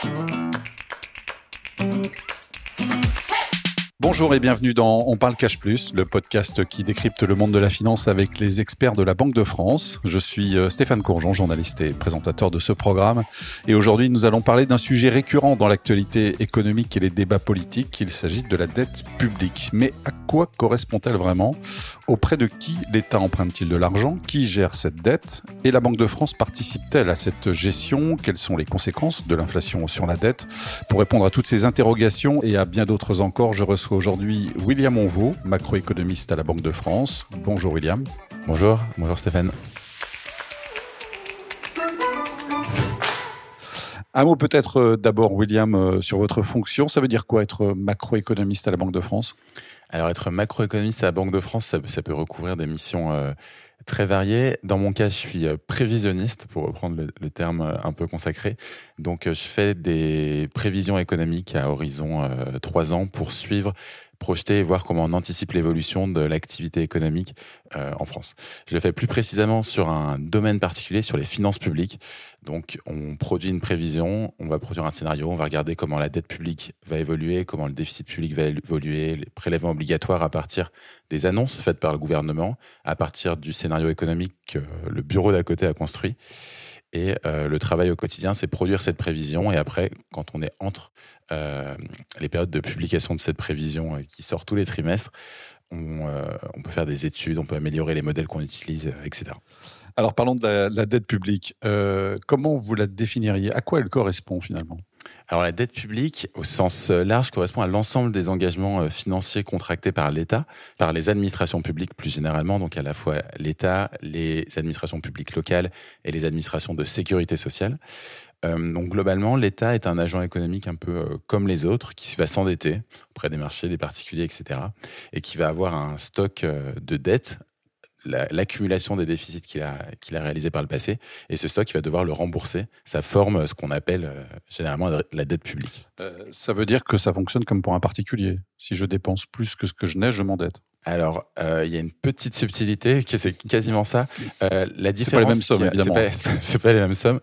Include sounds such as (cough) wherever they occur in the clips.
Thank you. Bonjour et bienvenue dans On parle cash plus, le podcast qui décrypte le monde de la finance avec les experts de la Banque de France. Je suis euh, Stéphane Courgeon, journaliste et présentateur de ce programme. Et aujourd'hui, nous allons parler d'un sujet récurrent dans l'actualité économique et les débats politiques. Il s'agit de la dette publique. Mais à quoi correspond-elle vraiment? Auprès de qui l'État emprunte-t-il de l'argent? Qui gère cette dette? Et la Banque de France participe-t-elle à cette gestion? Quelles sont les conséquences de l'inflation sur la dette? Pour répondre à toutes ces interrogations et à bien d'autres encore, je reçois aujourd'hui William Onvaux, macroéconomiste à la Banque de France. Bonjour William. Bonjour, bonjour Stéphane. Un mot peut-être euh, d'abord, William, euh, sur votre fonction. Ça veut dire quoi être macroéconomiste à la Banque de France? Alors être macroéconomiste à la Banque de France, ça, peut recouvrir des missions euh, très variées. Dans mon cas, je suis prévisionniste, pour reprendre le, terme un peu consacré. Donc je fais des prévisions économiques à horizon trois ans pour suivre projeter et voir comment on anticipe l'évolution de l'activité économique euh, en France. Je le fais plus précisément sur un domaine particulier, sur les finances publiques. Donc, on produit une prévision, on va produire un scénario, on va regarder comment la dette publique va évoluer, comment le déficit public va évoluer, les prélèvements obligatoires à partir des annonces faites par le gouvernement, à partir du scénario économique que le bureau d'à côté a construit. Et euh, le travail au quotidien, c'est produire cette prévision. Et après, quand on est entre euh, les périodes de publication de cette prévision euh, qui sort tous les trimestres, on, peut faire des études, on peut améliorer les modèles qu'on utilise, etc. Alors parlons de la dette publique. comment vous la définiriez? À quoi elle correspond finalement? Alors la dette publique, au sens euh, large, correspond à l'ensemble des engagements euh, financiers contractés par l'État, par les administrations publiques plus généralement, donc à la fois l'État, les administrations publiques locales et les administrations de sécurité sociale. Euh, donc globalement, l'État est un agent économique un peu comme les autres, qui va s'endetter auprès des marchés, des particuliers, etc., et qui va avoir un stock de dettes l'accumulation des déficits qu'il a, a réalisés par le passé, et ce stock, il va devoir le rembourser. Ça forme ce qu'on appelle euh, généralement la dette publique. Euh, ça veut dire que ça fonctionne comme pour un particulier. Si je dépense plus que ce que je n'ai, je m'endette. Alors, euh, il y a une petite subtilité, c'est quasiment ça. la différence, (laughs) c'est pas les mêmes sommes, évidemment. C'est pas, pas, les mêmes sommes,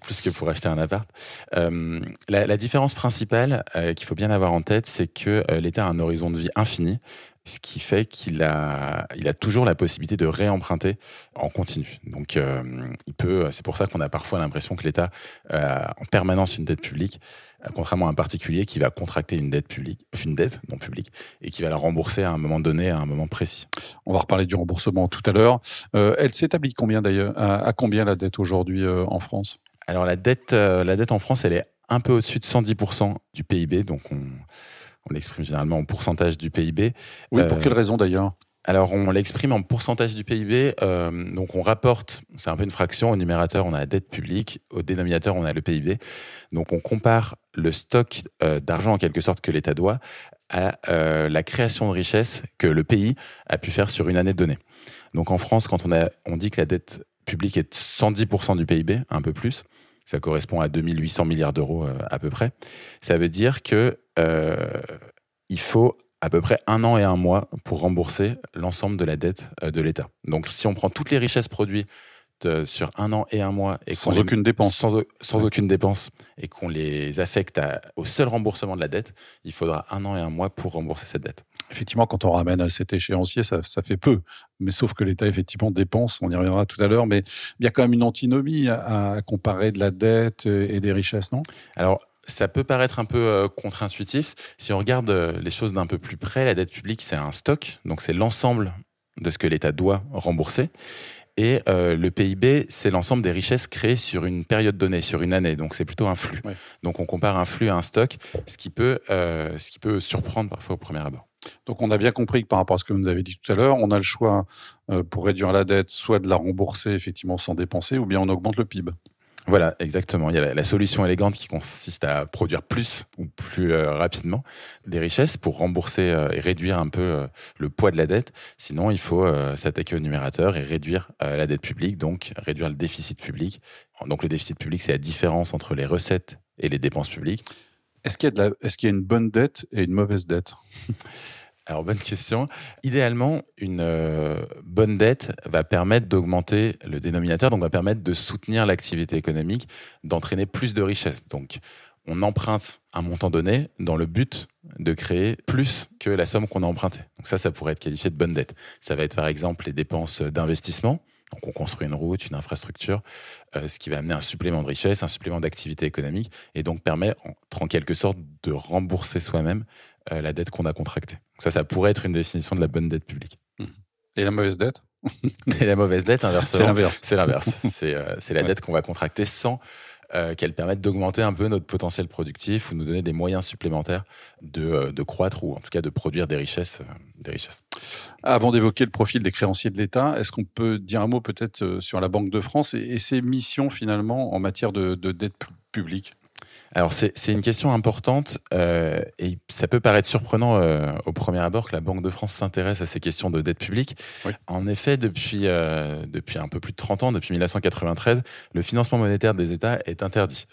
plus que pour acheter un appart. La, la, différence principale qu'il faut bien avoir en tête, c'est que l'État a un horizon de vie infini ce qui fait qu'il a, il a toujours la possibilité de réemprunter en continu. Donc, euh, il peut. C'est pour ça qu'on a parfois l'impression que l'État a en permanence une dette publique, euh, contrairement à un particulier qui va contracter une dette publique, une dette non publique, et qui va la rembourser à un moment donné, à un moment précis. On va reparler du remboursement tout à l'heure. Euh, elle s'établit combien d'ailleurs à, combien la dette aujourd'hui en France? Alors la dette, la dette en France, elle est un peu au-dessus de 110% du PIB, donc on on l'exprime généralement en pourcentage du PIB. Oui, pour quelle euh, raison d'ailleurs? Alors, on l'exprime en pourcentage du PIB. Euh, donc, on rapporte, c'est un peu une fraction. Au numérateur, on a la dette publique. Au dénominateur, on a le PIB. Donc, on compare le stock euh, d'argent, en quelque sorte, que l'État doit à la création de richesse que le pays a pu faire sur une année donnée. Donc, en France, quand on, a, on dit que la dette publique est 110% du PIB, un peu plus, ça correspond à 2800 milliards d'euros à peu près. Ça veut dire que euh, il faut à peu près un an et un mois pour rembourser l'ensemble de la dette euh, de l'État. Donc si on prend toutes les richesses produites euh, sur un an et un mois et sans aucune dépense sans, aucune dépense et qu'on les affecte au seul remboursement de la dette, il faudra un an et un mois pour rembourser cette dette. Effectivement, quand on ramène à cet échéancier, ça, fait peu. Mais sauf que l'État, effectivement, dépense, on y reviendra tout à l'heure, mais il y a quand même une antinomie à, à comparer de la dette et des richesses, non? Alors, ça peut paraître un peu euh, contre-intuitif. Si on regarde euh, les choses d'un peu plus près, la dette publique, c'est un stock, donc c'est l'ensemble de ce que l'État doit rembourser. Et euh, le PIB, c'est l'ensemble des richesses créées sur une période donnée, sur une année. Donc c'est plutôt un flux. Donc on compare un flux à un stock, ce qui peut, ce qui peut surprendre parfois au premier abord. Donc on a bien compris que par rapport à ce que vous nous avez dit tout à l'heure, on a le choix pour réduire la dette, soit de la rembourser effectivement sans dépenser, ou bien on augmente le PIB. Voilà, exactement. Il y a la, solution élégante qui consiste à produire plus ou plus euh, rapidement des richesses pour rembourser euh, et réduire un peu euh, le poids de la dette. Sinon, il faut s'attaquer au numérateur et réduire la dette publique, donc réduire le déficit public. Donc le déficit public, c'est la différence entre les recettes et les dépenses publiques. Est-ce qu'il y, est qu'il y a une bonne dette et une mauvaise dette? (laughs) alors, bonne question. Idéalement, une euh, bonne dette va permettre d'augmenter le dénominateur, donc va permettre de soutenir l'activité économique, d'entraîner plus de richesse. Donc, on emprunte un montant donné dans le but de créer plus que la somme qu'on a empruntée. Donc ça, ça pourrait être qualifié de bonne dette. Ça va être par exemple les dépenses d'investissement. Donc on construit une route, une infrastructure, euh, ce qui va amener un supplément de richesse, un supplément d'activité économique, et donc permet en, quelque sorte de rembourser soi-même la dette qu'on a contractée. Ça, ça pourrait être une définition de la bonne dette publique. Mmh. Et la mauvaise dette (laughs) Et la mauvaise dette, inversement. C'est l'inverse. C'est l'inverse. c'est euh, la dette qu'on va contracter sans euh, qu'elle permette d'augmenter un peu notre potentiel productif ou nous donner des moyens supplémentaires de, euh, de croître ou en tout cas de produire des richesses. Euh, des richesses. Avant d'évoquer le profil des créanciers de l'État, est-ce qu'on peut dire un mot peut-être sur la Banque de France et, ses missions finalement en matière de, de dette publique? Alors c'est une question importante euh, et ça peut paraître surprenant euh, au premier abord que la Banque de France s'intéresse à ces questions de dette publique. En effet, depuis, euh, depuis un peu plus de 30 ans, depuis 1993, le financement monétaire des États est interdit.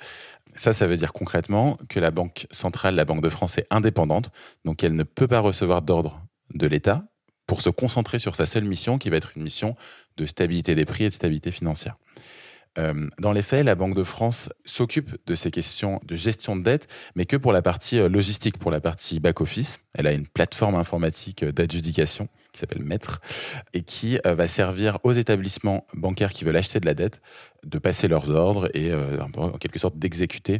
Ça, ça veut dire concrètement que la Banque centrale, la Banque de France, est indépendante, donc elle ne peut pas recevoir d'ordre de l'État pour se concentrer sur sa seule mission qui va être une mission de stabilité des prix et de stabilité financière. Euh, dans les faits, la Banque de France s'occupe de ces questions de gestion de dette, mais que pour la partie euh, logistique, pour la partie back-office. Elle a une plateforme informatique euh, d'adjudication qui s'appelle Maître et qui va servir aux établissements bancaires qui veulent acheter de la dette de passer leurs ordres et en quelque sorte d'exécuter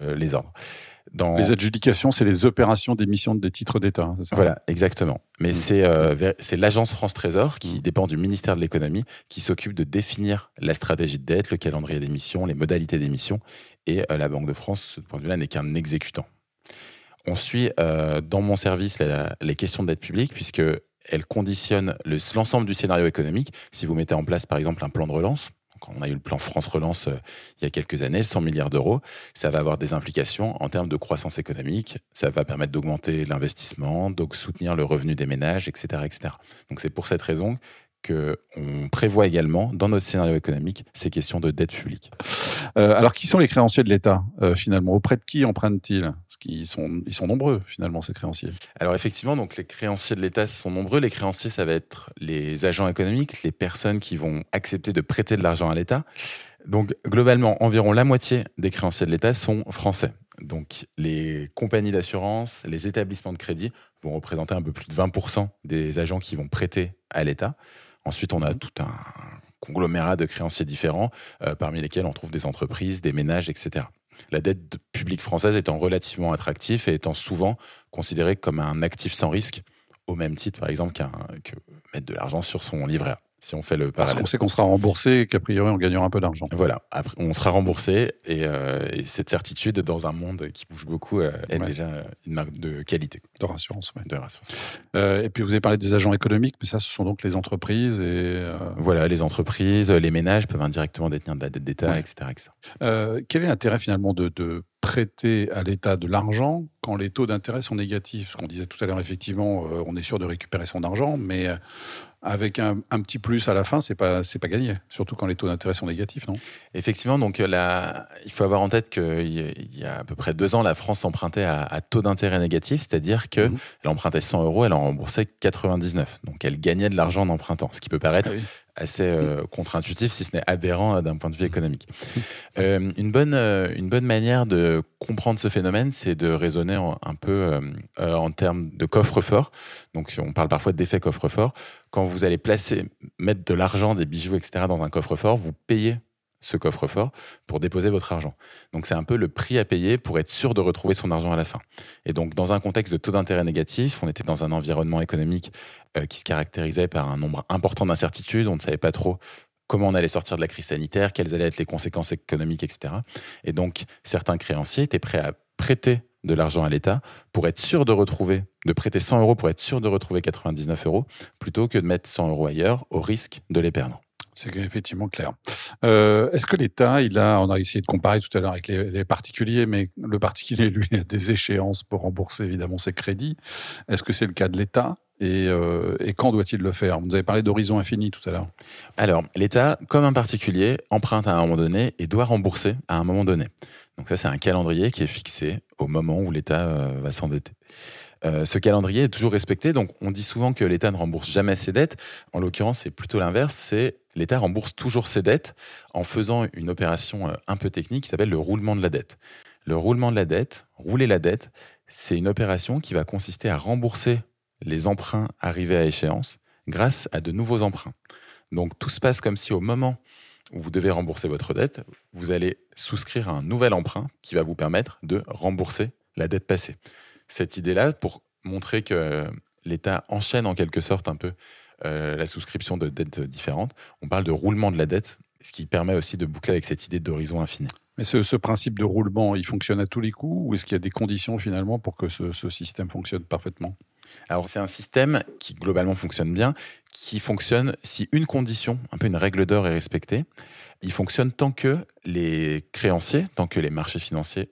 les ordres. Les adjudications, c'est les opérations d'émission des titres d'État, hein, c'est ça? Voilà, exactement. Mais mm. euh, c'est l'agence France Trésor, qui mm. dépend du ministère de l'économie, qui s'occupe de définir la stratégie de dette, le calendrier d'émission, les modalités d'émission. Et euh, la Banque de France, ce point de vue-là, n'est qu'un exécutant. On suit euh, dans mon service les questions de dette publique, puisque elle conditionne l'ensemble du scénario économique. Si vous mettez en place, par exemple, un plan de relance, on a eu le plan France Relance euh, il y a quelques années, 100 milliards d'euros, ça va avoir des implications en termes de croissance économique. Ça va permettre d'augmenter l'investissement, donc soutenir le revenu des ménages, etc., etc. Donc c'est pour cette raison qu'on prévoit également dans notre scénario économique ces questions de dette publique. Euh, alors, qui sont les créanciers de l'État, euh, finalement? Auprès de qui empruntent-ils? Parce qu'ils sont, ils sont nombreux, finalement, ces créanciers. Alors, effectivement, donc, les créanciers de l'État sont nombreux. Les créanciers, ça va être les agents économiques, les personnes qui vont accepter de prêter de l'argent à l'État. Donc, globalement, environ la moitié des créanciers de l'État sont français. Donc, les compagnies d'assurance, les établissements de crédit vont représenter un peu plus de 20% des agents qui vont prêter à l'État. Ensuite, on a tout un conglomérat de créanciers différents, euh, parmi lesquels on trouve des entreprises, des ménages, etc. La dette publique française étant relativement attractive et étant souvent considérée comme un actif sans risque, au même titre, par exemple, qu'un que mettre de l'argent sur son livret si on fait le parallèle. Parce qu'on sait qu'on sera remboursé et qu'a priori on gagnera un peu d'argent. Voilà, Après, on sera remboursé et, euh, et, cette certitude dans un monde qui bouge beaucoup euh, est déjà une marque de qualité. De rassurance, oui. De rassurance. Euh, et puis vous avez parlé des agents économiques, mais ça ce sont donc les entreprises et... Voilà, les entreprises, les ménages peuvent indirectement détenir de la dette d'État, etc. etc. quel est l'intérêt finalement de, de prêter à l'État de l'argent quand les taux d'intérêt sont négatifs. Ce qu'on disait tout à l'heure, effectivement, on est sûr de récupérer son argent, mais avec un, petit plus à la fin, c'est pas c'est pas gagné. Surtout quand les taux d'intérêt sont négatifs, non? Effectivement, donc euh, il faut avoir en tête qu'il y a à peu près deux ans, la France empruntait à, taux d'intérêt négatif, c'est-à-dire qu'elle mhm. empruntait 100 euros, elle en remboursait 99. Donc elle gagnait de l'argent en empruntant, ce qui peut paraître ah assez euh, contre-intuitif, si ce n'est aberrant euh, d'un point de vue économique. (laughs) Euh, une, bonne, une bonne manière de comprendre ce phénomène, c'est de raisonner un peu en termes de coffre-fort. Donc, on parle parfois d'effet coffre-fort. Quand vous allez placer, mettre de l'argent, des bijoux, etc., dans un coffre-fort, vous payez ce coffre-fort pour déposer votre argent. Donc c'est un peu le prix à payer pour être sûr de retrouver son argent à la fin. Et donc dans un contexte de taux d'intérêt négatif, on était dans un environnement économique euh, qui se caractérisait par un nombre important d'incertitudes, on ne savait pas trop comment on allait sortir de la crise sanitaire, quelles allaient être les conséquences économiques, etc. Et donc certains créanciers étaient prêts à prêter de l'argent à l'État pour être sûr de retrouver, de prêter 100 euros pour être sûr de retrouver 99 euros, plutôt que de mettre 100 euros ailleurs au risque de les perdre. C'est effectivement clair. Euh, est-ce que l'État, il a, on a essayé de comparer tout à l'heure avec les, particuliers, mais le particulier, lui, a des échéances pour rembourser évidemment ses crédits. Est-ce que c'est le cas de l'État et, euh, quand doit-il le faire? Vous avez parlé d'horizon infini tout à l'heure. Alors, l'État, comme un particulier, emprunte à un moment donné et doit rembourser à un moment donné. Donc ça, c'est un calendrier qui est fixé au moment où l'État euh, va s'endetter. Ce calendrier est toujours respecté. Donc, on dit souvent que l'État ne rembourse jamais ses dettes. En l'occurrence, c'est plutôt l'inverse. C'est l'État rembourse toujours ses dettes en faisant une opération euh, un peu technique qui s'appelle le roulement de la dette. Le roulement de la dette, rouler la dette, c'est une opération qui va consister à rembourser les emprunts arrivés à échéance grâce à de nouveaux emprunts. Donc, tout se passe comme si au moment où vous devez rembourser votre dette, vous allez souscrire un nouvel emprunt qui va vous permettre de rembourser la dette passée cette idée-là pour montrer que l'État enchaîne en quelque sorte un peu euh, la souscription de dettes différentes. On parle de roulement de la dette, ce qui permet aussi de boucler avec cette idée d'horizon infini. Mais ce, principe de roulement, il fonctionne à tous les coups ou est-ce qu'il y a des conditions finalement pour que ce, ce système fonctionne parfaitement? Alors c'est un système qui globalement fonctionne bien, qui fonctionne si une condition, un peu une règle d'or est respectée. Il fonctionne tant que les créanciers, tant que les marchés financiers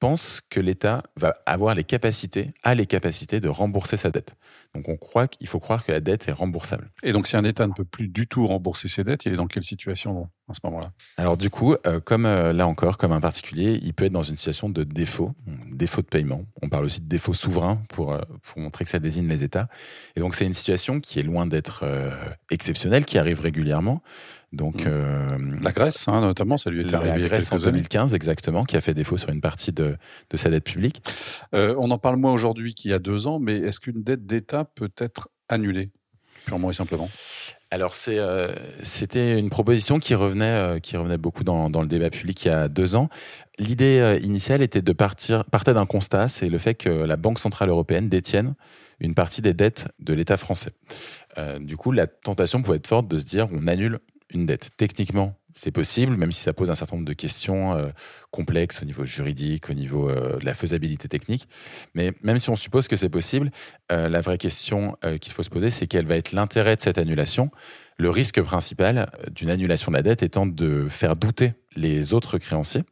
pense que l'État va avoir les capacités, a les capacités de rembourser sa dette. Donc on croit qu'il faut croire que la dette est remboursable. Et donc si un État ne peut plus du tout rembourser ses dettes, il est dans quelle situation à ce moment-là Alors du coup, euh, comme euh, là encore, comme un particulier, il peut être dans une situation de défaut, défaut de paiement. On parle aussi de défaut souverain pour, euh, pour montrer que ça désigne les États. Et donc c'est une situation qui est loin d'être exceptionnelle, qui arrive régulièrement. Donc, mm. la Grèce, hein, notamment, ça lui est arrivé. La Grèce en 2015, exactement, qui a fait défaut sur une partie de, de sa dette publique. On en parle moins aujourd'hui qu'il y a deux ans, mais est-ce qu'une dette d'État peut être annulée, purement et simplement alors euh, c'était une proposition qui revenait, qui revenait beaucoup dans, le débat public il y a deux ans. L'idée initiale était de partir, partait d'un constat, c'est le fait que la Banque centrale européenne détienne une partie des dettes de l'État français. du coup, la tentation pouvait être forte de se dire on annule une dette. Techniquement, c'est possible, même si ça pose un certain nombre de questions euh, complexes au niveau juridique, au niveau euh, de la faisabilité technique. Mais même si on suppose que c'est possible, euh, la vraie question qu'il faut se poser, c'est quel va être l'intérêt de cette annulation. Le risque principal d'une annulation de la dette étant de faire douter les autres créanciers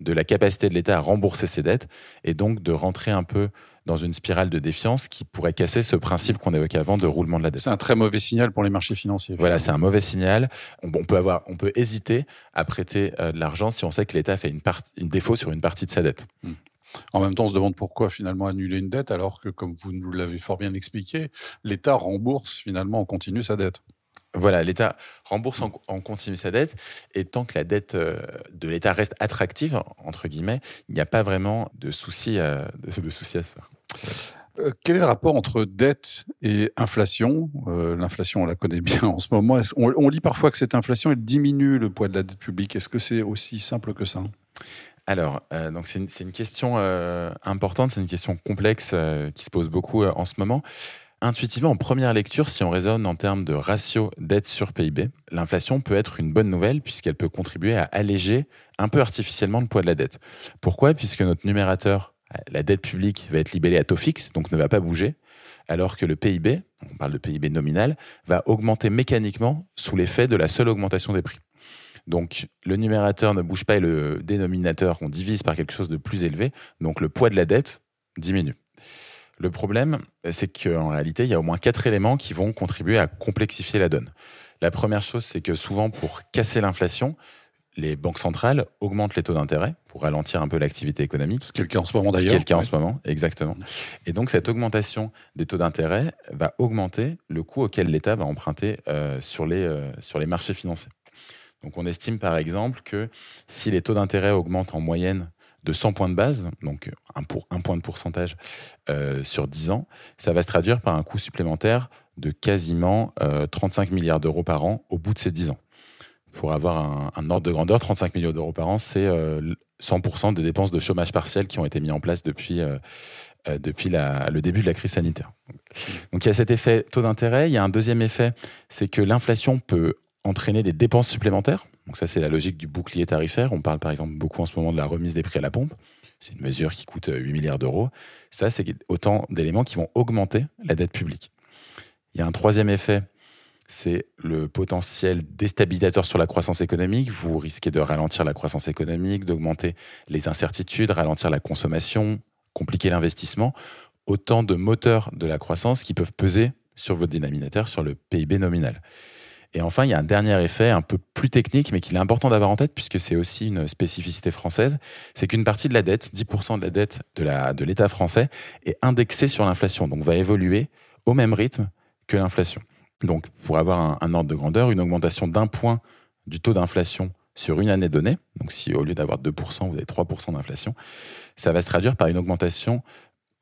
de la capacité de l'État à rembourser ses dettes et donc de rentrer un peu dans une spirale de défiance qui pourrait casser ce principe qu'on évoquait avant de roulement de la dette. C'est un très mauvais signal pour les marchés financiers. Voilà, c'est un mauvais signal. On, peut avoir, on peut hésiter à prêter euh, de l'argent si on sait que l'État fait une, une défaut sur une partie de sa dette. Hmm. En même temps, on se demande pourquoi finalement annuler une dette alors que, comme vous nous l'avez fort bien expliqué, l'État rembourse finalement en continu sa dette. Voilà, l'État rembourse en, continu sa dette, et tant que la dette euh, de l'État reste attractive, entre guillemets, il n'y a pas vraiment de souci, à, de, souci à se faire. Euh, quel est le rapport entre dette et inflation? Euh, L'inflation, on la connaît bien en ce moment. On, lit parfois que cette inflation, elle diminue le poids de la dette publique. Est-ce que c'est aussi simple que ça? Alors, donc c'est une, question importante, c'est une question complexe qui se pose beaucoup en ce moment. Intuitivement, en première lecture, si on raisonne en termes de ratio dette sur PIB, l'inflation peut être une bonne nouvelle puisqu'elle peut contribuer à alléger un peu artificiellement le poids de la dette. Pourquoi? Puisque notre numérateur, la dette publique, va être libellée à taux fixe, donc ne va pas bouger, alors que le PIB, on parle de PIB nominal, va augmenter mécaniquement sous l'effet de la seule augmentation des prix. Donc le numérateur ne bouge pas et le dénominateur, on divise par quelque chose de plus élevé, donc le poids de la dette diminue. Le problème, c'est qu'en réalité, il y a au moins quatre éléments qui vont contribuer à complexifier la donne. La première chose, c'est que souvent, pour casser l'inflation, les banques centrales augmentent les taux d'intérêt pour ralentir un peu l'activité économique. Ce qui est le cas en ce moment d'ailleurs. Ce qui est le cas en ce moment, exactement. Et donc cette augmentation des taux d'intérêt va augmenter le coût auquel l'État va emprunter euh, sur, les, euh, sur les marchés financiers. Donc on estime par exemple que si les taux d'intérêt augmentent en moyenne de 100 points de base, donc un, pour, un point de pourcentage euh, sur 10 ans, ça va se traduire par un coût supplémentaire de quasiment 35 euh, milliards d'euros par an au bout de ces 10 ans. Pour avoir un, ordre de grandeur, 35 milliards d'euros par an, c'est 100% euh, des dépenses de chômage partiel qui ont été mis en place depuis, depuis le début de la crise sanitaire. Donc il y a cet effet taux d'intérêt. Il y a un deuxième effet, c'est que l'inflation peut entraîner des dépenses supplémentaires. Donc ça, c'est la logique du bouclier tarifaire. On parle par exemple beaucoup en ce moment de la remise des prix à la pompe. C'est une mesure qui coûte 8 euh, milliards d'euros. Ça, c'est autant d'éléments qui vont augmenter la dette publique. Il y a un troisième effet, c'est le potentiel déstabilisateur sur la croissance économique. Vous risquez de ralentir la croissance économique, d'augmenter les incertitudes, ralentir la consommation, compliquer l'investissement. Autant de moteurs de la croissance qui peuvent peser sur votre dénominateur, sur le PIB nominal. Et enfin, il y a un dernier effet un peu plus technique, mais qu'il est important d'avoir en tête puisque c'est aussi une spécificité française, c'est qu'une partie de la dette, 10% de la dette de l'État français, est indexée sur l'inflation, donc va évoluer au même rythme que l'inflation. Donc, pour avoir un, ordre de grandeur, une augmentation d'un point du taux d'inflation sur une année donnée, donc si au lieu d'avoir 2%, vous avez 3% d'inflation, ça va se traduire par une augmentation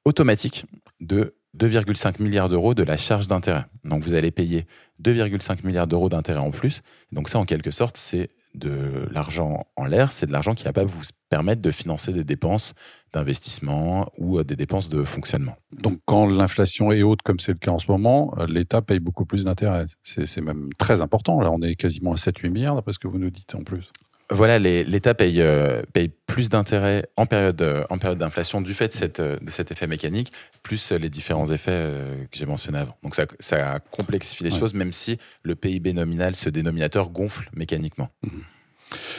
automatique de 2,5 milliards d'euros de la charge d'intérêt. Donc vous allez payer 2,5 milliards d'euros d'intérêt en plus. Donc ça, en quelque sorte, c'est de l'argent en l'air, c'est de l'argent qui va pas vous permettre de financer des dépenses d'investissement ou euh, des dépenses de fonctionnement. Donc quand l'inflation est haute, comme c'est le cas en ce moment, euh, l'État paye beaucoup plus d'intérêts. C'est même très important. Là, on est quasiment à 7-8 milliards, d'après ce que vous nous dites en plus. Voilà, l'État paye, euh, paye, plus d'intérêts en période, euh, en période d'inflation du fait de, cette, euh, de, cet effet mécanique, plus les différents effets que j'ai mentionnés avant. Donc ça, ça complexifie les choses, même si le PIB nominal, ce dénominateur, gonfle mécaniquement. Mmh.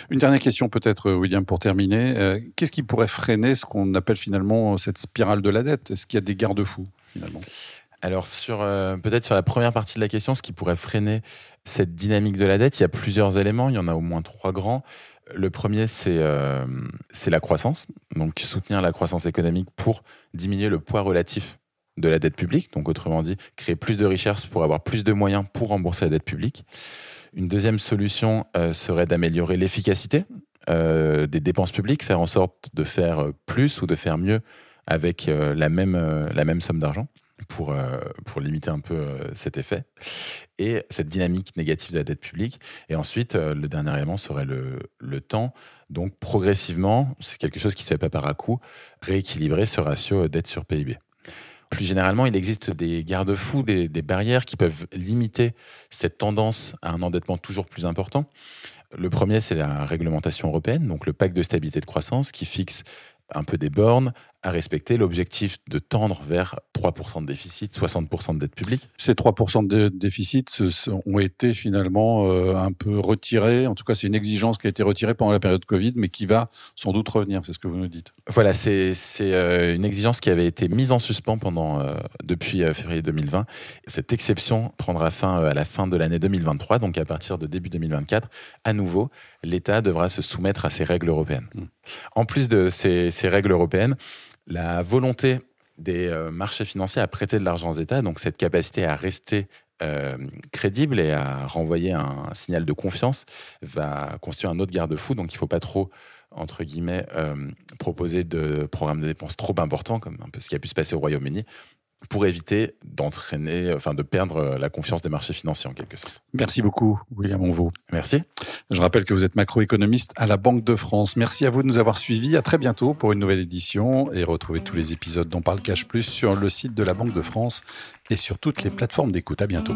Une dernière question peut-être, William, pour terminer. Qu'est-ce qui pourrait freiner ce qu'on appelle finalement cette spirale de la dette? Est-ce qu'il y a des garde-fous finalement? Alors sur peut-être sur la première partie de la question, ce qui pourrait freiner cette dynamique de la dette, il y a plusieurs éléments, il y en a au moins trois grands. Le premier, c'est euh, la croissance, donc soutenir la croissance économique pour diminuer le poids relatif de la dette publique, donc autrement dit, créer plus de richesses pour avoir plus de moyens pour rembourser la dette publique. Une deuxième solution euh, serait d'améliorer l'efficacité euh, des dépenses publiques, faire en sorte de faire plus ou de faire mieux avec la même somme d'argent pour, euh, pour limiter un peu euh, cet effet et cette dynamique négative de la dette publique. Et ensuite, euh, le dernier élément serait le, le temps. Donc, progressivement, c'est quelque chose qui ne se fait pas par à coup, rééquilibrer ce ratio dette sur PIB. Plus généralement, il existe des garde-fous, des, des, barrières qui peuvent limiter cette tendance à un endettement toujours plus important. Le premier, c'est la réglementation européenne, donc le pacte de stabilité de croissance, qui fixe un peu des bornes à respecter l'objectif de tendre vers 3% de déficit, 60% de dette publique. Ces 3% de déficit ont été finalement euh, un peu retirés. En tout cas, c'est une exigence qui a été retirée pendant la période Covid, mais qui va sans doute revenir. C'est ce que vous nous dites. Voilà, c'est euh, une exigence qui avait été mise en suspens pendant euh, depuis février 2020. Cette exception prendra fin à la fin de l'année 2023, donc à partir de début 2024. À nouveau, l'État devra se soumettre à ces règles européennes. Mmh. En plus de ces, ces règles européennes, la volonté des euh, marchés financiers à prêter de l'argent aux États, donc cette capacité à rester euh, crédible et à renvoyer un, signal de confiance va constituer un autre garde-fou. Donc il ne faut pas trop, entre guillemets, euh, proposer de programmes de dépenses trop importants, comme un peu ce qui a pu se passer au Royaume-Uni, pour éviter d'entraîner, enfin de perdre la confiance des marchés financiers en quelque sorte. Merci beaucoup, William Onvaux. Merci. Je rappelle que vous êtes macroéconomiste à la Banque de France. Merci à vous de nous avoir suivis. À très bientôt pour une nouvelle édition et retrouvez tous les épisodes dont parle Cash Plus sur le site de la Banque de France et sur toutes les plateformes d'écoute. À bientôt.